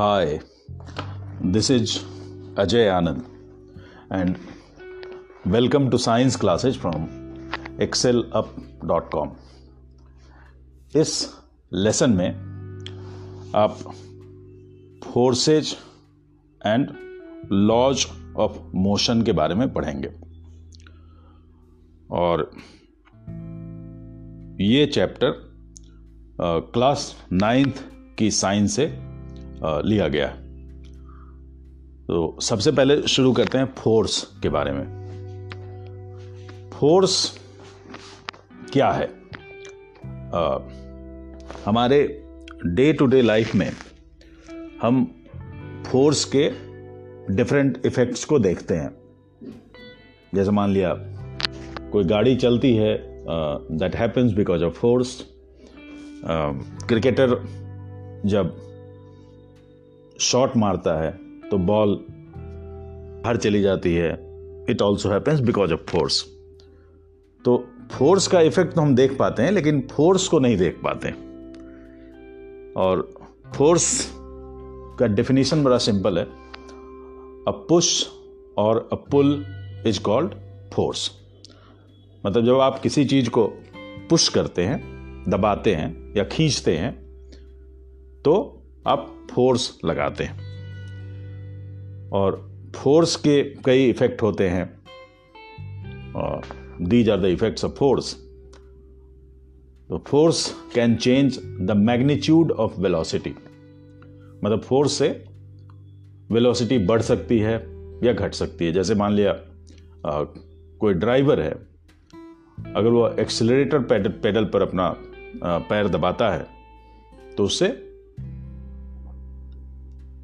Hi this is Ajay Anand and welcome to science classes from Excel Up dot com इस lesson में आप forces and laws of motion के बारे में पढ़ेंगे। और ये चैप्टर क्लास नाइन्थ की साइंस से लिया गया तो सबसे पहले शुरू करते हैं फोर्स के बारे में। फोर्स क्या है? आ, हमारे डे टू डे लाइफ में हम फोर्स के डिफरेंट इफेक्ट्स को देखते हैं। जैसे मान लिया कोई गाड़ी चलती है that happens because of force cricketer जब शॉट मारता है तो बॉल हर चली जाती है। It also happens because of force तो फोर्स का इफ़ेक्ट तो हम देख पाते हैं, लेकिन फोर्स को नहीं देख पाते और फोर्स का डेफिनेशन बड़ा सिंपल है। अ पुश और a pull is called force मतलब जब आप किसी चीज़ को पुश करते हैं, दबाते हैं या खींचते हैं तो आप फोर्स लगाते हैं। और फोर्स के कई इफ़ेक्ट होते हैं। और these are the effects of force. तो force can change the magnitude of velocity. मतलब फोर्स से वेलोसिटी बढ़ सकती है या घट सकती है। जैसे मान लिया आ, कोई ड्राइवर है। अगर वो एक्सेलरेटर पेडल पर अपना आ, पैर दबाता है तो उससे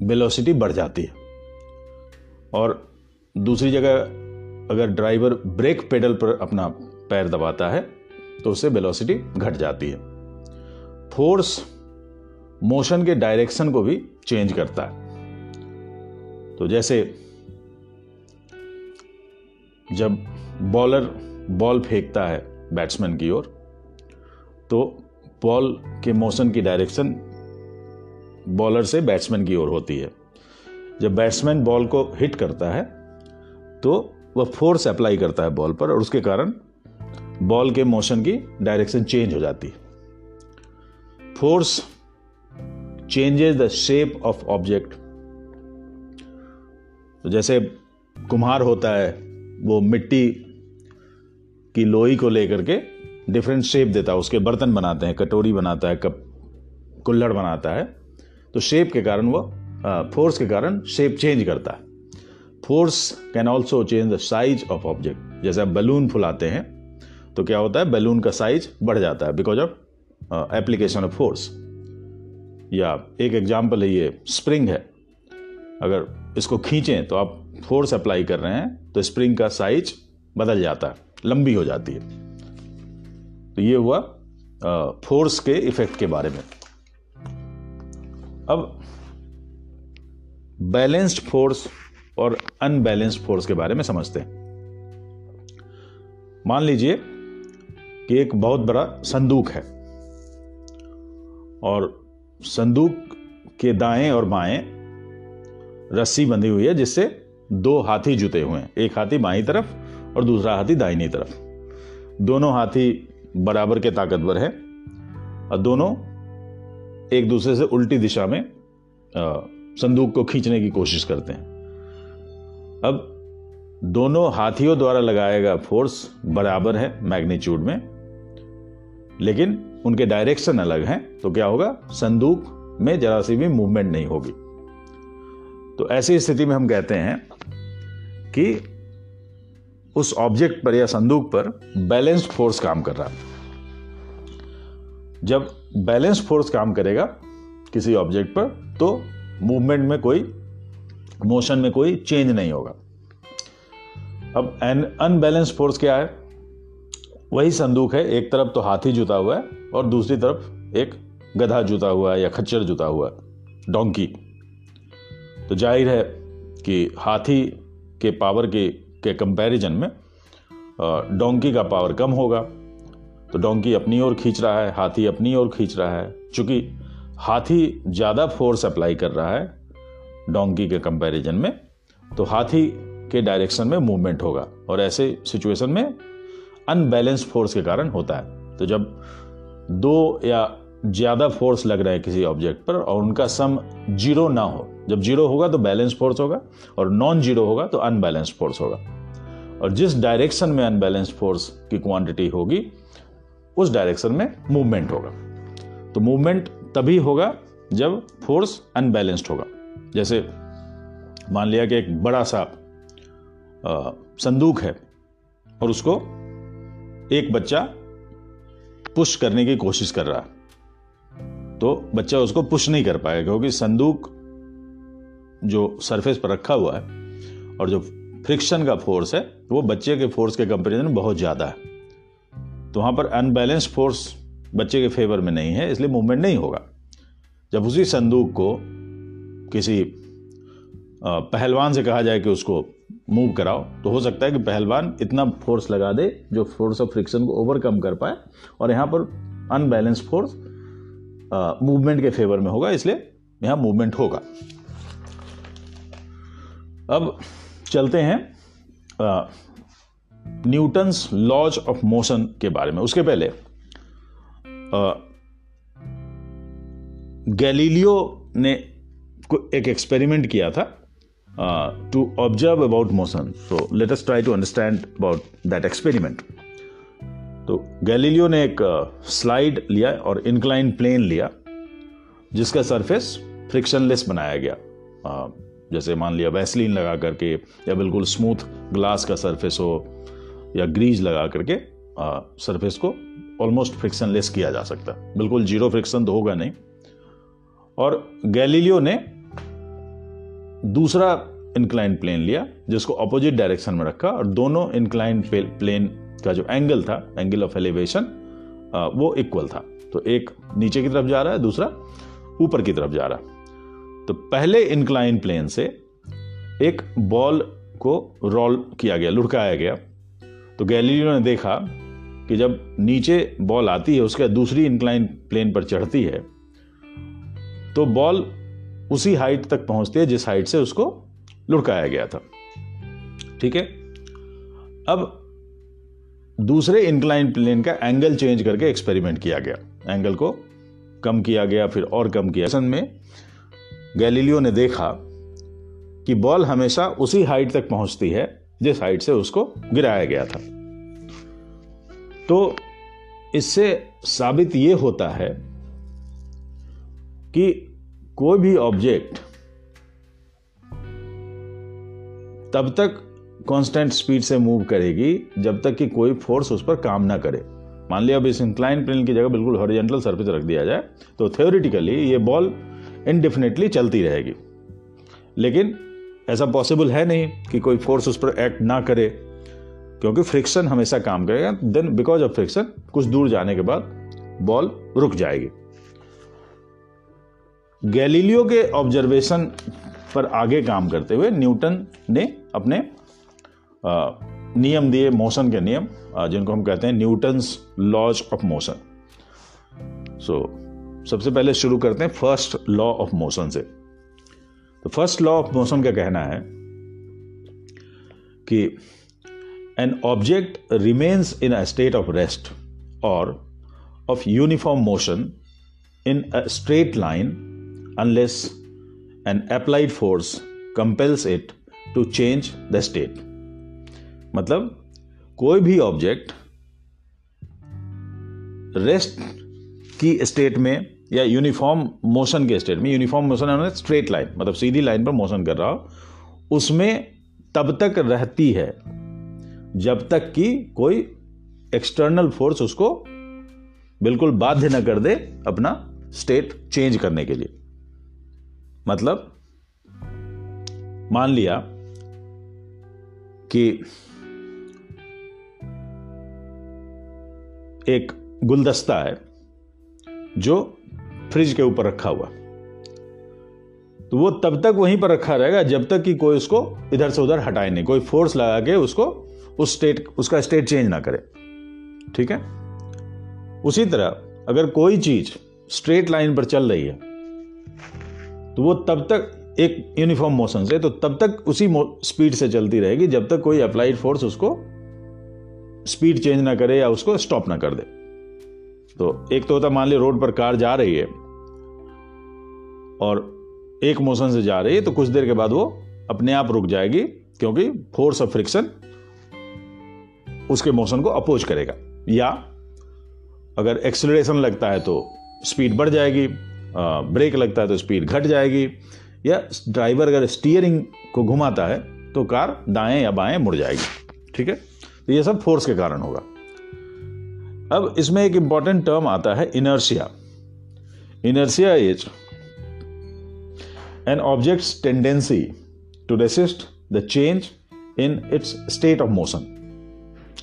वेलोसिटी बढ़ जाती है। और दूसरी जगह अगर ड्राइवर ब्रेक पेडल पर अपना पैर दबाता है तो उससे वेलोसिटी घट जाती है। फोर्स मोशन के डायरेक्शन को भी चेंज करता है। तो जैसे जब बॉलर बॉल फेंकता है बैट्समैन की ओर तो बॉल के मोशन की डायरेक्शन बॉलर से बैट्समैन की ओर होती है। जब बैट्समैन बॉल को हिट करता है तो वह फोर्स अप्लाई करता है बॉल पर और उसके कारण बॉल के मोशन की डायरेक्शन चेंज हो जाती है। Force changes the shape of object. तो जैसे कुम्हार होता है, वो मिट्टी की लोई को लेकर के डिफरेंट शेप देता है, उसके बर्तन बनाते हैं, कटोरी बनाता है, कप कुल्लड़ बनाता है। तो शेप के कारण वो फोर्स के कारण शेप चेंज करता है। Force can also change the size of object जैसे आप बैलून फुलाते हैं तो क्या होता है? बैलून का साइज़ बढ़ जाता है because of application of force या एक एग्ज़ाम्पल है, ये स्प्रिंग है। अगर इसको खींचें तो आप फोर्स अप्लाई कर रहे हैं तो स्प्रिंग का साइज़ बदल जाता है, लंबी हो जाती है। तो ये हुआ फोर्स के इफ़ेक्ट के बारे में। अब बैलेंस्ड फोर्स और अनबैलेंस्ड फोर्स के बारे में समझते हैं। मान लीजिए कि एक बहुत बड़ा संदूक है और संदूक के दाएँ और बाएँ रस्सी बंधी हुई है, जिससे दो हाथी जुते हुए हैं। एक हाथी बाई तरफ़ और दूसरा हाथी दाहिनी तरफ़। दोनों हाथी बराबर के ताकतवर है और दोनों एक दूसरे से उल्टी दिशा में संदूक को खींचने की कोशिश करते हैं। अब दोनों हाथियों द्वारा लगाया गया फोर्स बराबर है मैग्नीट्यूड में, लेकिन उनके डायरेक्शन अलग हैं तो क्या होगा? संदूक में जरा सी भी मूवमेंट नहीं होगी। तो ऐसी स्थिति में हम कहते हैं कि उस ऑब्जेक्ट पर या संदूक पर बैलेंस्ड फोर्स काम कर रहा है। जब बैलेंस फोर्स काम करेगा किसी ऑब्जेक्ट पर तो मूवमेंट में कोई मोशन में कोई चेंज नहीं होगा। अब एन अनबैलेंस फोर्स क्या है? वही संदूक है, एक तरफ़ तो हाथी जुता हुआ है और दूसरी तरफ़ एक गधा जुता हुआ है या खच्चर जुता हुआ है डोंकी तो ज़ाहिर है कि हाथी के पावर के के कंपैरिजन में डोंकी का पावर कम होगा। तो डोंकी अपनी ओर खींच रहा है, हाथी अपनी ओर खींच रहा है। चूँकि हाथी ज़्यादा फोर्स अप्लाई कर रहा है डोंकी के कंपैरिजन में तो हाथी के डायरेक्शन में मूवमेंट होगा और ऐसे सिचुएशन में अनबैलेंस फोर्स के कारण होता है। तो जब दो या ज़्यादा फोर्स लग रहा है किसी ऑब्जेक्ट पर और उनका सम ज़ीरो ना हो, जब ज़ीरो होगा तो बैलेंस फोर्स होगा और नॉन ज़ीरो होगा तो अनबैलेंस फोर्स होगा। और जिस डायरेक्शन में अनबैलेंस फोर्स की क्वांटिटी होगी उस डायरेक्शन में मूवमेंट होगा। तो मूवमेंट तभी होगा जब फोर्स अनबैलेंस्ड होगा। जैसे मान लिया कि एक बड़ा सा आ, संदूक है और उसको एक बच्चा पुश करने की कोशिश कर रहा तो बच्चा उसको पुश नहीं कर पाएगा क्योंकि संदूक जो सरफेस पर रखा हुआ है और जो फ्रिक्शन का फोर्स है वो बच्चे के फोर्स के कंपेरिजन में बहुत ज़्यादा है। तो वहाँ पर अनबैलेंस फोर्स बच्चे के फेवर में नहीं है, इसलिए मूवमेंट नहीं होगा। जब उसी संदूक को किसी पहलवान से कहा जाए कि उसको मूव कराओ तो हो सकता है कि पहलवान इतना फोर्स लगा दे जो फोर्स ऑफ़ फ्रिक्शन को ओवरकम कर पाए, और यहाँ पर अनबैलेंस फोर्स मूवमेंट के फेवर में होगा, इसलिए यहाँ मूवमेंट होगा। अब चलते हैं न्यूटन्स लॉज ऑफ़ मोशन के बारे में। उसके पहले गैलीलियो ने एक एक्सपेरिमेंट किया था to observe about motion so let us try to understand about that experiment तो गैलीलियो ने एक स्लाइड लिया और इंक्लाइन प्लेन लिया, जिसका सरफेस फ्रिक्शनलेस बनाया गया। जैसे मान लिया वैसलीन लगा करके, या बिल्कुल स्मूथ ग्लास का सरफेस हो या ग्रीज लगा करके सरफेस को ऑलमोस्ट फ्रिक्शन लेस किया जा सकता। बिल्कुल ज़ीरो फ्रिक्शन तो होगा नहीं। और गैलीलियो ने दूसरा इंक्लाइन प्लेन लिया, जिसको अपोजिट डायरेक्शन में रखा, और दोनों इंक्लाइन प्लेन का जो एंगल था एंगल ऑफ़ एलिवेशन वो इक्वल था। तो एक नीचे की तरफ़ जा रहा है, दूसरा ऊपर की तरफ़ जा रहा है। तो पहले इंक्लाइन प्लेन से एक बॉल को रोल किया गया, लुढ़काया गया। तो गैलीलियो ने देखा कि जब नीचे बॉल आती है, उसके दूसरी इंक्लाइन प्लेन पर चढ़ती है तो बॉल उसी हाइट तक पहुँचती है जिस हाइट से उसको लुढ़काया गया था। ठीक है? अब दूसरे इंक्लाइन प्लेन का एंगल चेंज करके एक्सपेरिमेंट किया गया। एंगल को कम किया गया, फिर और कम किया। में गैलीलियो ने देखा कि बॉल हमेशा उसी हाइट तक पहुँचती है जिस हाइट से उसको गिराया गया था। तो इससे साबित यह होता है कि कोई भी ऑब्जेक्ट तब तक कांस्टेंट स्पीड से मूव करेगी, जब तक कि कोई फोर्स उस पर काम ना करे। मान लिया अब इस इंक्लाइन प्लेन की जगह बिल्कुल हॉरिजेंटल सरफेस रख दिया जाए तो थ्योरिटिकली ये बॉल इनडिफिनेटली चलती रहेगी। लेकिन ऐसा पॉसिबल है नहीं कि कोई फोर्स उस पर एक्ट ना करे, क्योंकि फ्रिक्शन हमेशा काम करेगा। देन बिकॉज़ ऑफ़ फ्रिक्शन कुछ दूर जाने के बाद बॉल रुक जाएगी। गैलीलियो के ऑब्जर्वेशन पर आगे काम करते हुए न्यूटन ने अपने नियम दिए मोशन के नियम जिनको हम कहते हैं Newton's laws of motion so सबसे पहले शुरू करते हैं फ़र्स्ट लॉ ऑफ़ मोशन से। तो फ़र्स्ट लॉ ऑफ़ मोशन का कहना है कि an object remains in a state of rest और of uniform motion in a straight line unless an applied force compels it to change the state मतलब कोई भी ऑब्जेक्ट रेस्ट की state में या यूनिफॉर्म मोशन के स्टेट में uniform motion है स्ट्रेट लाइन मतलब सीधी लाइन पर मोशन कर रहा हो, उसमें तब तक रहती है जब तक कि कोई एक्सटर्नल फोर्स उसको बिल्कुल बाध्य न कर दे अपना स्टेट चेंज करने के लिए। मतलब मान लिया कि एक गुलदस्ता है जो फ्रिज के ऊपर रखा हुआ। तो वो तब तक वहीं पर रखा रहेगा जब तक कि कोई उसको इधर से उधर हटाए नहीं। कोई फोर्स लगा के उसको उस स्टेट उसका स्टेट चेंज ना करे। ठीक है? उसी तरह अगर कोई चीज़ स्ट्रेट लाइन पर चल रही है तो वो तब तक एक यूनिफॉर्म मोशन से तो तब तक उसी स्पीड से चलती रहेगी जब तक कोई अप्लाइड फोर्स उसको स्पीड चेंज ना करे या उसको स्टॉप ना कर दे। तो एक तो होता मान ली रोड पर कार जा रही है और एक मोशन से जा रही है तो कुछ देर के बाद वो अपने आप रुक जाएगी, क्योंकि फोर्स ऑफ़ फ्रिक्शन उसके मोशन को अपोज करेगा। या अगर एक्सलरेशन लगता है तो स्पीड बढ़ जाएगी ब्रेक लगता है तो स्पीड घट जाएगी, या ड्राइवर अगर स्टीयरिंग को घुमाता है तो कार दाएँ या बाएँ मुड़ जाएगी। ठीक है? तो ये सब फोर्स के कारण होगा। अब इसमें एक इंपॉर्टेंट टर्म आता है inertia inertia is an object's tendency to resist the change in its state of motion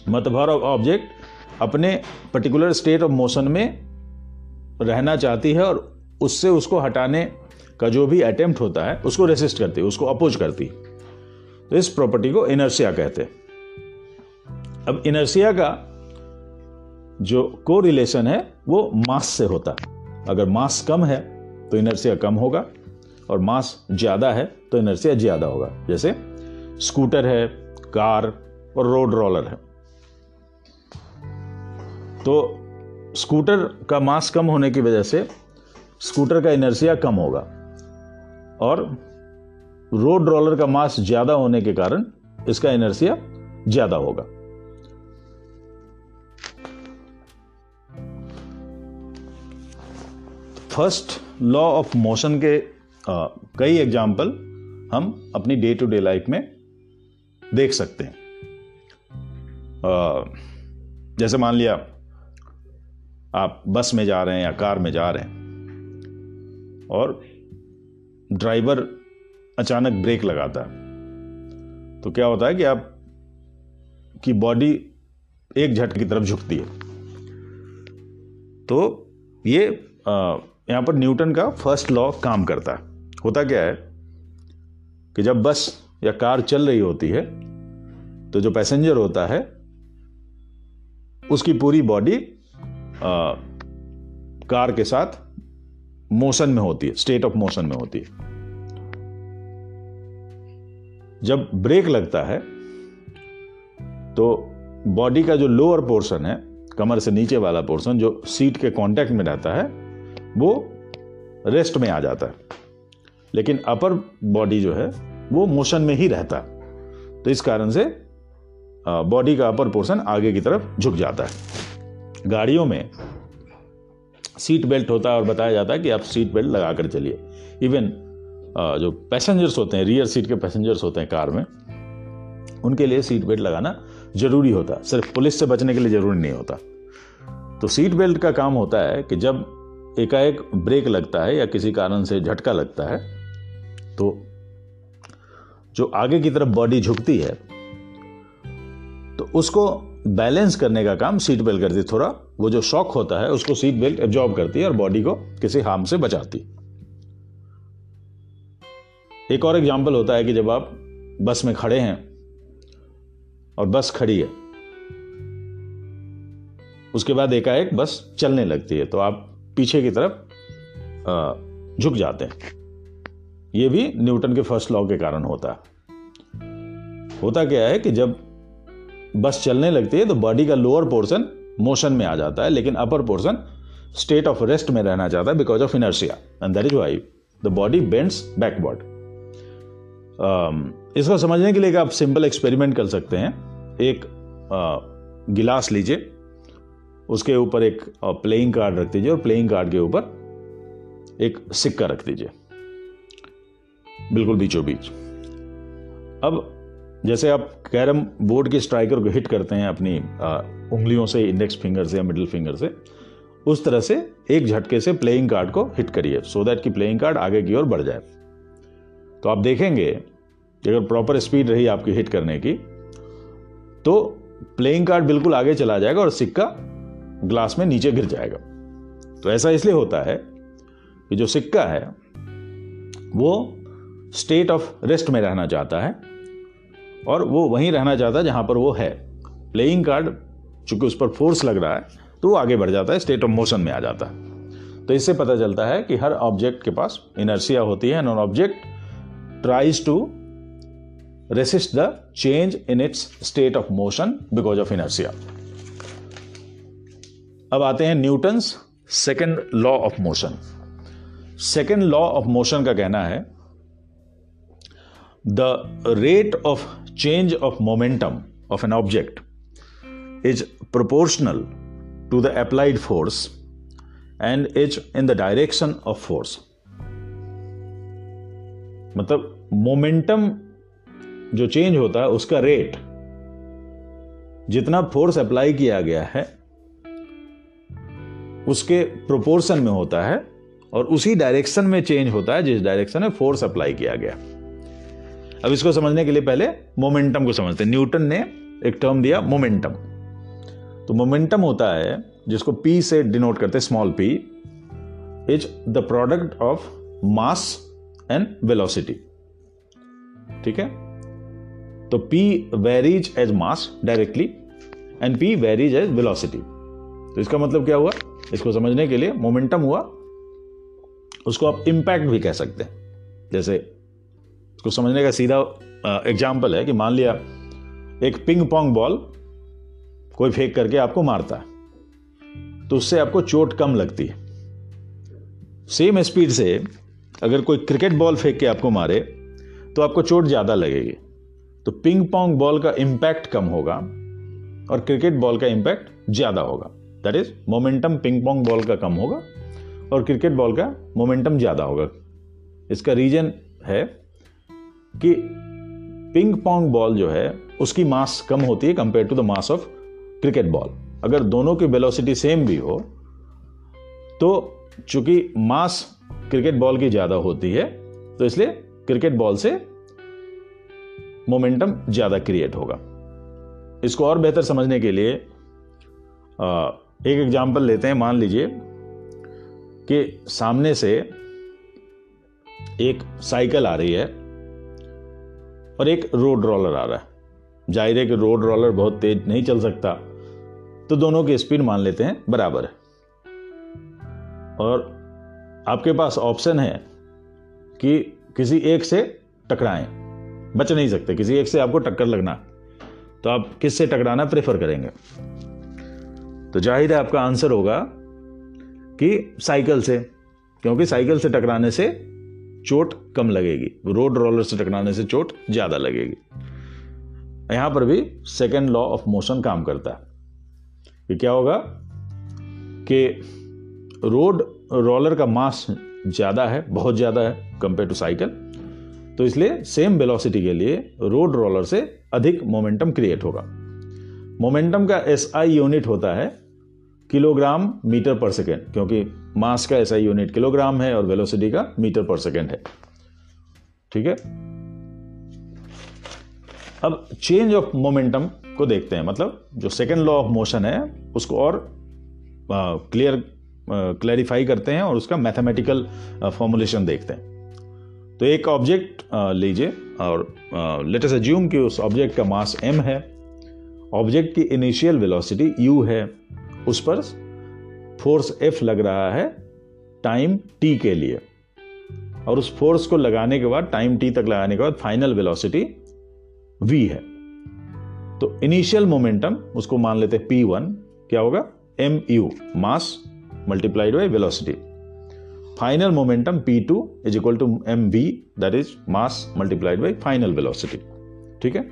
मतलब हर ऑब्जेक्ट अपने पर्टिकुलर स्टेट ऑफ़ मोशन में रहना चाहती है और उससे उसको हटाने का जो भी अटेम्प्ट होता है, उसको रेसिस्ट करती है, उसको अपोज करती तो इस प्रॉपर्टी को इनर्सिया कहते हैं। अब इनर्सिया का जो को रिलेशन है, वो मास से होता है। अगर मास कम है तो इनर्सिया कम होगा, और मास ज़्यादा है तो इनर्सिया ज़्यादा होगा। जैसे स्कूटर है कार और रोड रोलर है। तो स्कूटर का मास कम होने की वजह से स्कूटर का इनर्सिया कम होगा, और रोड रोलर का मास ज़्यादा होने के कारण इसका इनर्सिया ज़्यादा होगा। फ़र्स्ट लॉ ऑफ़ मोशन के आ, कई एग्ज़ाम्पल हम अपनी डे टू डे लाइफ में देख सकते हैं। आ, जैसे मान लिया आप बस में जा रहे हैं या कार में जा रहे हैं और ड्राइवर अचानक ब्रेक लगाता है तो क्या होता है कि आप की बॉडी एक झटके की तरफ़ झुकती है। तो ये यहाँ पर न्यूटन का फ़र्स्ट लॉ काम करता है। होता क्या है कि जब बस या कार चल रही होती है तो जो पैसेंजर होता है, उसकी पूरी बॉडी कार के साथ मोशन में होती है स्टेट ऑफ़ मोशन में होती है। जब ब्रेक लगता है तो बॉडी का जो लोअर पोर्शन है, कमर से नीचे वाला पोर्शन जो सीट के कांटेक्ट में रहता है वो रेस्ट में आ जाता है। लेकिन अपर बॉडी जो है, वो मोशन में ही रहता है। तो इस कारण से बॉडी का अपर पोर्शन आगे की तरफ़ झुक जाता है। गाड़ियों में सीट बेल्ट होता है और बताया जाता है कि आप सीट बेल्ट लगा कर चलिए। इवन जो पैसेंजर्स होते हैं रियर सीट के पैसेंजर्स होते हैं कार में, उनके लिए सीट बेल्ट लगाना ज़रूरी होता सिर्फ़ पुलिस से बचने के लिए ज़रूरी नहीं होता। तो सीट बेल्ट का काम होता है कि जब एकाएक ब्रेक लगता है या किसी कारण से झटका लगता है तो जो आगे की तरफ़ बॉडी झुकती है तो उसको बैलेंस करने का काम सीट बेल्ट करती है। थोड़ा वो जो शॉक होता है, उसको सीट बेल्ट एब्जॉर्ब करती है और बॉडी को किसी हार्म से बचाती एक और एग्ज़ाम्पल होता है कि जब आप बस में खड़े हैं और बस खड़ी है, उसके बाद एकाएक बस चलने लगती है तो आप पीछे की तरफ़ झुक जाते हैं। यह भी न्यूटन के फ़र्स्ट लॉ के कारण होता है। होता क्या है कि जब बस चलने लगती है तो बॉडी का लोअर पोर्शन मोशन में आ जाता है, लेकिन upper portion state of rest में रहना चाहता है because of inertia and that is why the body bends backward इसको समझने के लिए आप सिंपल एक्सपेरिमेंट कर सकते हैं। एक गिलास लीजिए। उसके ऊपर एक प्लेइंग कार्ड रख दीजिए और प्लेइंग कार्ड के ऊपर एक सिक्का रख दीजिए। बिल्कुल बीचों बीच। अब जैसे आप कैरम बोर्ड के स्ट्राइकर को हिट करते हैं अपनी उंगलियों से इंडेक्स फिंगर से या मिडिल फिंगर से, उस तरह से एक झटके से प्लेइंग कार्ड को हिट करिए सो दैट कि प्लेइंग कार्ड आगे की ओर बढ़ जाए। तो आप देखेंगे, अगर प्रॉपर स्पीड रही आपकी हिट करने की तो प्लेइंग कार्ड बिल्कुल आगे चला जाएगा और सिक्का ग्लास में नीचे गिर जाएगा। तो ऐसा इसलिए होता है कि जो सिक्का है, वो स्टेट ऑफ़ रेस्ट में रहना चाहता है और वो वहीं रहना चाहता है जहाँ पर वो है। प्लेइंग कार्ड चूँकि उस पर फोर्स लग रहा है तो वो आगे बढ़ जाता है स्टेट ऑफ़ मोशन में आ जाता है। तो इससे पता चलता है कि हर ऑब्जेक्ट के पास इनर्सिया होती है and object tries to resist the change in its state of motion because of inertia. अब आते हैं Newton's second law of motion second law of motion का कहना है the rate of change of momentum of an object is proportional to the applied force and is in the direction of force मतलब momentum जो change होता है, उसका rate जितना force apply किया गया है उसके प्रोपोर्शन में होता है और उसी डायरेक्शन में चेंज होता है, जिस डायरेक्शन में फोर्स अप्लाई किया गया। अब इसको समझने के लिए पहले मोमेंटम को समझते हैं। न्यूटन ने एक टर्म दिया मोमेंटम तो मोमेंटम होता है, जिसको पी से डिनोट करते हैं small P is the product of mass and velocity ठीक है? तो P varies as mass directly and P varies as velocity तो इसका मतलब क्या हुआ? इसको समझने के लिए मोमेंटम हुआ। उसको आप इंपैक्ट भी कह सकते हैं। जैसे इसको समझने का सीधा एग्ज़ाम्पल है कि मान लिया एक पिंग पोंग बॉल कोई फेंक करके आपको मारता है तो उससे आपको चोट कम लगती है। सेम स्पीड से अगर कोई क्रिकेट बॉल फेंक के आपको मारे तो आपको चोट ज़्यादा लगेगी। तो पिंग पोंग बॉल का इंपैक्ट कम होगा और क्रिकेट बॉल का इंपैक्ट ज़्यादा होगा। That is momentum ping pong ball का कम होगा और क्रिकेट बॉल का मोमेंटम ज़्यादा होगा। इसका रीजन है कि पिंग पोंग बॉल जो है उसकी मास कम होती है compare to the mass of cricket ball अगर दोनों की वेलोसिटी सेम भी हो तो चूँकि मास क्रिकेट बॉल की ज़्यादा होती है तो इसलिए क्रिकेट बॉल से मोमेंटम ज़्यादा क्रिएट होगा। इसको और बेहतर समझने के लिए आ, एक एग्ज़ाम्पल लेते हैं, मान लीजिए कि सामने से एक साइकिल आ रही है और एक रोड रोलर आ रहा है। ज़ाहिर है कि रोड रोलर बहुत तेज नहीं चल सकता तो दोनों की स्पीड मान लेते हैं, बराबर है। और आपके पास ऑप्शन है कि किसी एक से टकराएँ, बच नहीं सकते, किसी एक से आपको टक्कर लगना तो आप किस से टकराना प्रेफर करेंगे? तो ज़ाहिर है आपका आंसर होगा कि साइकिल से, क्योंकि साइकिल से टकराने से चोट कम लगेगी। रोड रोलर से टकराने से चोट ज़्यादा लगेगी। यहाँ पर भी सेकेंड लॉ ऑफ़ मोशन काम करता है। कि क्या होगा कि रोड रोलर का मास ज़्यादा है, बहुत ज़्यादा है कंपेयर टू साइकिल तो इसलिए सेम वेलोसिटी के लिए रोड रोलर से अधिक मोमेंटम क्रिएट होगा। मोमेंटम का एस आई यूनिट होता है किलोग्राम मीटर पर सेकेंड, क्योंकि मास का ऐसा यूनिट किलोग्राम है और वेलोसिटी का मीटर पर सेकेंड है। ठीक है? अब चेंज ऑफ़ मोमेंटम को देखते हैं। मतलब जो सेकेंड लॉ ऑफ़ मोशन है, उसको और क्लियर क्लैरिफाई करते हैं और उसका मैथमेटिकल फॉर्मुलेशन देखते हैं। तो एक ऑब्जेक्ट लीजिए और लेट अस अज्यूम कि उस ऑब्जेक्ट का मास एम है। ऑब्जेक्ट की इनिशियल वेलोसिटी यू है। उस पर फोर्स एफ़ लग रहा है टाइम टी के लिए। और उस फोर्स को लगाने के बाद, टाइम टी तक लगाने के बाद, फाइनल वेलोसिटी वी है। तो इनिशियल मोमेंटम, उसको मान लेते हैं p1 क्या होगा? M U, mass multiplied by velocity. Final momentum P2 is equal to mv that is mass multiplied by final velocity. ठीक है?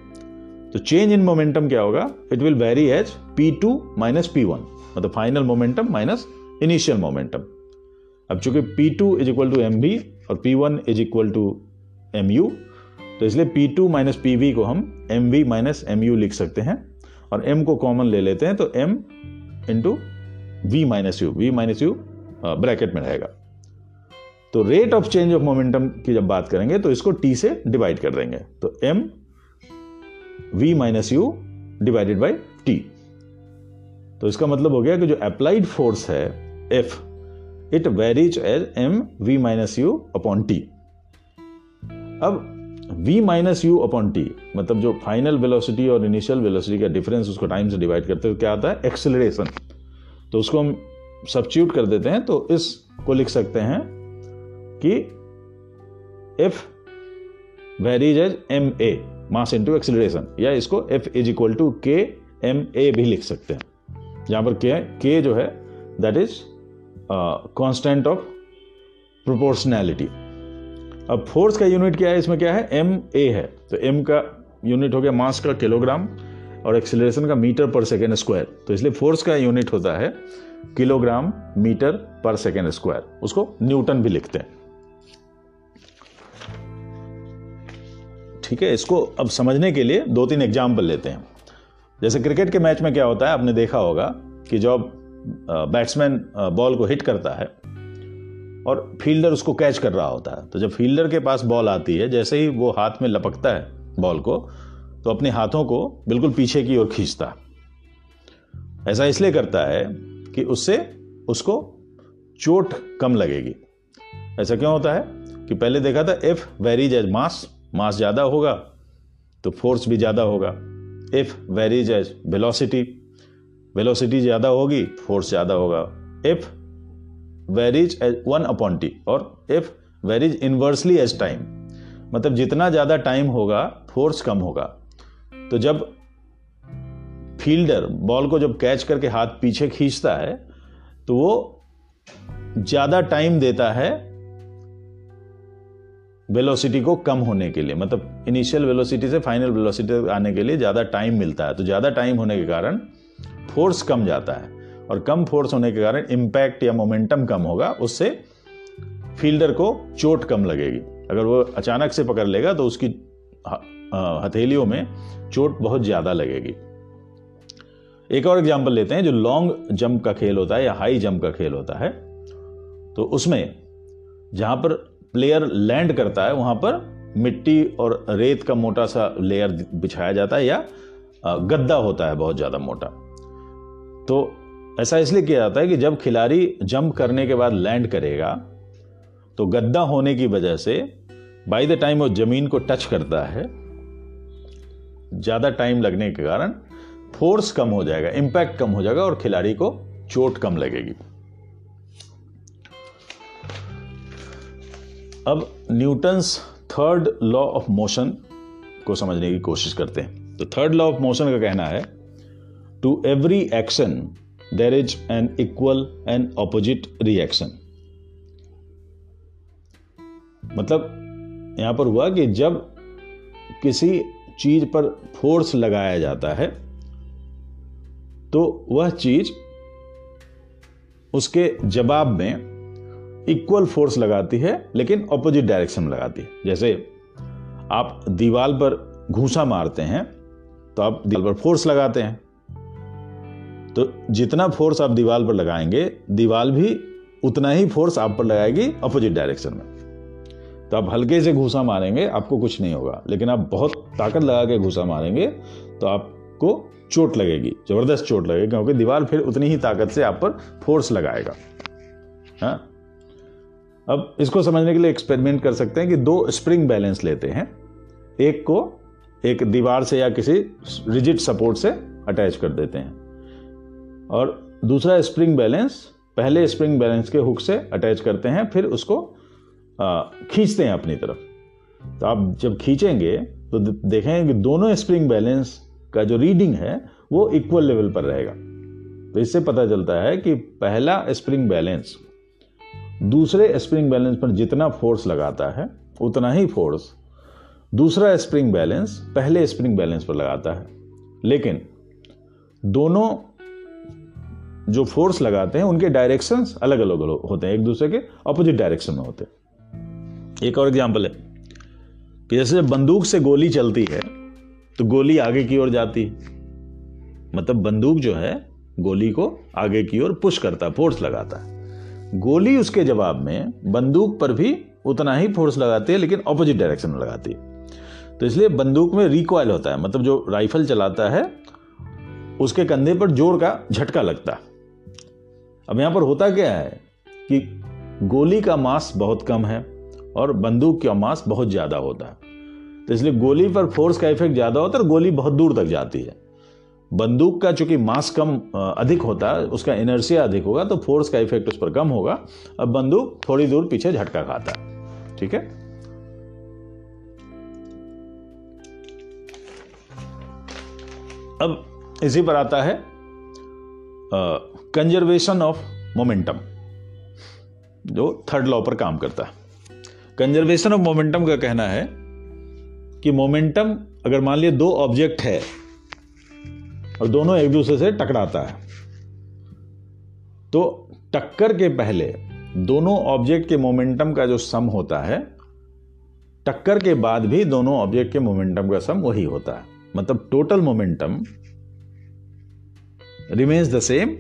तो चेंज इन मोमेंटम क्या होगा? It will vary as P two minus P मतलब final momentum minus initial momentum अब चूँकि P2 is equal to M और P1 is equal to M U तो इसलिए P2 माइनस पी वी को हम M V minus M U लिख सकते हैं और m को कॉमन ले लेते हैं तो m into V minus U V minus U bracket में रहेगा। तो rate of change of momentum की जब बात करेंगे तो इसको टी से डिवाइड कर देंगे। तो M V minus U divided by T तो इसका मतलब हो गया कि जो अप्लाइड फोर्स है F it varies as M V minus U upon T अब v minus U upon T मतलब जो फाइनल वेलोसिटी और इनिशियल वेलोसिटी का डिफरेंस उसको टाइम से डिवाइड करते हुए क्या आता है? एक्सेलरेशन तो उसको हम सब्सिट्यूट कर देते हैं तो इस को लिख सकते हैं कि F varies as M A mass into acceleration या इसको F is equal to K M A भी लिख सकते हैं। जहाँ पर के के जो है that is constant of proportionality अब फोर्स का यूनिट क्या है, इसमें क्या है? एम ए है. तो एम का यूनिट हो गया मास का किलोग्राम और एक्सिलेशन का मीटर पर सेकेंड स्क्वायर तो इसलिए फोर्स का यूनिट होता है kilogram metre per second square उसको न्यूटन भी लिखते हैं. ठीक है, इसको अब समझने के लिए दो तीन एग्ज़ाम्पल लेते हैं. जैसे क्रिकेट के मैच में क्या होता है, आपने देखा होगा कि जब बैट्समैन बॉल को हिट करता है और फील्डर उसको कैच कर रहा होता है तो जब फील्डर के पास बॉल आती है, जैसे ही वो हाथ में लपकता है बॉल को तो अपने हाथों को बिल्कुल पीछे की ओर खींचता ऐसा इसलिए करता है कि उससे उसको चोट कम लगेगी। ऐसा क्यों होता है कि पहले देखा था F varies as mass mass ज़्यादा होगा तो फोर्स भी ज़्यादा होगा। F varies as velocity velocity ज़्यादा होगी फोर्स ज़्यादा होगा F varies as one upon T और F varies inversely as time मतलब जितना ज़्यादा टाइम होगा फोर्स कम होगा तो जब फील्डर बॉल को जब कैच करके हाथ पीछे खींचता है तो वो ज़्यादा टाइम देता है वेलोसिटी को कम होने के लिए मतलब इनिशियल वेलोसिटी से फाइनल वेलोसिटी आने के लिए ज़्यादा टाइम मिलता है। तो ज़्यादा टाइम होने के कारण फोर्स कम जाता है और कम फोर्स होने के कारण इम्पैक्ट या मोमेंटम कम होगा, उससे फील्डर को चोट कम लगेगी। अगर वो अचानक से पकड़ लेगा तो उसकी हथेलियों में चोट बहुत ज़्यादा लगेगी। एक और एग्ज़ाम्पल लेते हैं जो लॉन्ग जंप का खेल होता है या हाई जंप का खेल होता है। तो उसमें जहाँ पर प्लेयर लैंड करता है, वहाँ पर मिट्टी और रेत का मोटा सा लेयर बिछाया जाता है या गद्दा होता है बहुत ज़्यादा मोटा। तो ऐसा इसलिए किया जाता है कि जब खिलाड़ी जंप करने के बाद लैंड करेगा तो गद्दा होने की वजह से बाई द टाइम वो ज़मीन को टच करता है, ज़्यादा टाइम लगने के कारण फोर्स कम हो जाएगा इंपैक्ट कम हो जाएगा और खिलाड़ी को चोट कम लगेगी। अब Newton's third law of motion को समझने की कोशिश करते हैं। तो थर्ड लॉ ऑफ़ मोशन का कहना है to every action there is an equal and opposite reaction मतलब यहाँ पर हुआ कि जब किसी चीज़ पर फोर्स लगाया जाता है तो वह चीज़ उसके जवाब में इक्वल फोर्स लगाती है, लेकिन ऑपोजिट डायरेक्शन में लगाती है। जैसे आप दीवार पर घूसा मारते हैं तो आप दीवार पर फोर्स लगाते हैं। तो जितना फोर्स आप दीवार पर लगाएँगे दीवार भी उतना ही फोर्स आप पर लगाएगी अपोजिट डायरेक्शन में। तो आप हल्के से घूसा मारेंगे, आपको कुछ नहीं होगा। लेकिन आप बहुत ताकत लगा के घूसा मारेंगे तो आपको चोट लगेगी, ज़बरदस्त चोट लगेगी, क्योंकि दीवार फिर उतनी ही ताकत से आप पर फोर्स लगाएगा। हाँ? अब इसको समझने के लिए एक्सपेरिमेंट कर सकते हैं कि दो स्प्रिंग बैलेंस लेते हैं। एक को एक दीवार से या किसी रिजिड सपोर्ट से अटैच कर देते हैं। और दूसरा स्प्रिंग बैलेंस पहले स्प्रिंग बैलेंस के हुक से अटैच करते हैं, फिर उसको खींचते हैं अपनी तरफ़। तो आप जब खींचेंगे तो देखेंगे कि दोनों स्प्रिंग बैलेंस का जो रीडिंग है, वो इक्वल लेवल पर रहेगा। तो इससे पता चलता है कि पहला स्प्रिंग बैलेंस दूसरे स्प्रिंग बैलेंस पर जितना फोर्स लगाता है, उतना ही फोर्स दूसरा स्प्रिंग बैलेंस पहले स्प्रिंग बैलेंस पर लगाता है। लेकिन दोनों जो फोर्स लगाते हैं, उनके डायरेक्शंस अलग अलग होते हैं, एक दूसरे के अपोजिट डायरेक्शन में होते हैं। एक और एग्ज़ाम्पल है कि जैसे बंदूक से गोली चलती है तो गोली आगे की ओर जाती मतलब बंदूक जो है, गोली को आगे की ओर पुश करता है फोर्स लगाता है। गोली उसके जवाब में बंदूक पर भी उतना ही फोर्स लगाती है, लेकिन ऑपोजिट डायरेक्शन में लगाती है। तो इसलिए बंदूक में रिकॉयल होता है मतलब जो राइफल चलाता है, उसके कंधे पर ज़ोर का झटका लगता है। अब यहाँ पर होता क्या है कि गोली का मास बहुत कम है और बंदूक का मास बहुत ज़्यादा होता है। तो इसलिए गोली पर फोर्स का इफ़ेक्ट ज़्यादा होता है और गोली बहुत दूर तक जाती है। बंदूक का चूँकि मास कम अधिक होता है उसका इनर्सिया अधिक होगा तो फोर्स का इफ़ेक्ट उस पर कम होगा। अब बंदूक थोड़ी दूर पीछे झटका खाता। है ठीक है? अब इसी पर आता है कंजर्वेशन ऑफ़ मोमेंटम जो थर्ड लॉ पर काम करता है। कंजर्वेशन ऑफ़ मोमेंटम का कहना है कि मोमेंटम अगर मान लिया दो ऑब्जेक्ट है और दोनों एक दूसरे से टकराता है। तो टक्कर के पहले दोनों ऑब्जेक्ट के मोमेंटम का जो सम होता है, टक्कर के बाद भी दोनों ऑब्जेक्ट के मोमेंटम का सम वही होता है। मतलब total momentum remains the same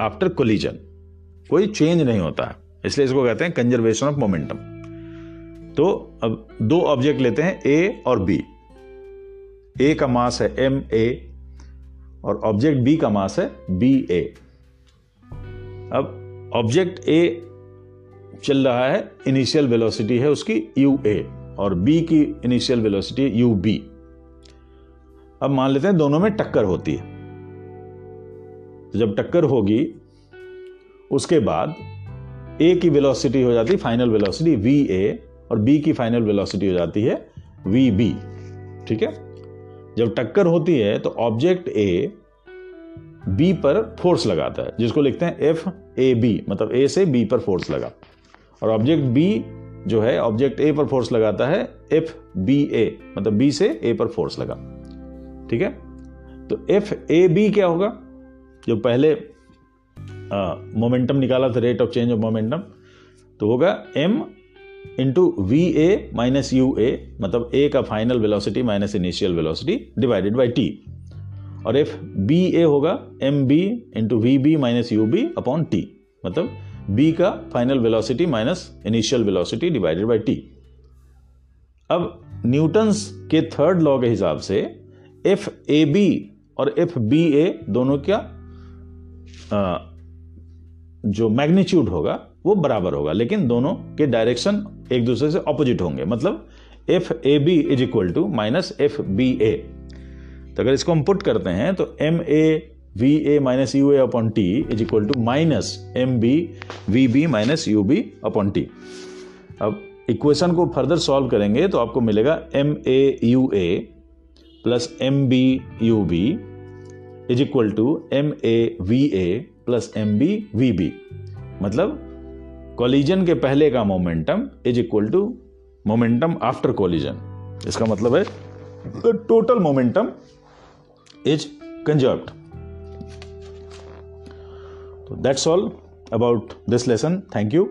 after collision कोई चेंज नहीं होता है, इसलिए इसको कहते हैं कंजर्वेशन ऑफ़ मोमेंटम तो अब दो ऑब्जेक्ट लेते हैं ए और बी ए का मास है एम ए और ऑब्जेक्ट बी का मास है बी ए अब ऑब्जेक्ट ए चल रहा है इनिशियल वेलोसिटी है उसकी यू ए और बी की इनिशियल वेलोसिटी यू बी अब मान लेते हैं दोनों में टक्कर होती है। तो जब टक्कर होगी, उसके बाद ए की वेलोसिटी हो जाती है फाइनल वेलोसिटी वी ए और बी की फाइनल वेलोसिटी हो जाती है वी बी ठीक है? जब टक्कर होती है तो ऑब्जेक्ट ए बी पर फोर्स लगाता है, जिसको लिखते हैं एफ़ ए बी मतलब ए से बी पर फोर्स लगा। और ऑब्जेक्ट बी जो है ऑब्जेक्ट ए पर फोर्स लगाता है एफ़ बी ए मतलब बी से ए पर फोर्स लगा। ठीक है? तो एफ़ ए बी क्या होगा? जो पहले मोमेंटम निकाला था rate of change of momentum तो होगा M into V A minus U A मतलब ए का final velocity minus initial velocity divided by T और एफ़ बी ए होगा M B into V B minus U B upon T मतलब B का final velocity minus initial velocity divided by T अब Newton's के third law के हिसाब से F A B और एफ़ बी ए दोनों का जो मैग्नीट्यूड होगा वो बराबर होगा। लेकिन दोनों के डायरेक्शन एक दूसरे से ऑपोजिट होंगे। मतलब F A B is equal to minus F B A तो अगर इसको हम पुट करते हैं तो M A V A minus U A upon T is equal to minus M B V B minus U B upon T अब equation को further solve करेंगे तो आपको मिलेगा M A U A plus M B U B is equal to M A V A plus M B V B मतलब collision के पहले का momentum is equal to momentum after collision इसका मतलब है टोटल मोमेंटम इज़ कंजर्व्ड तो that's all about this lesson thank you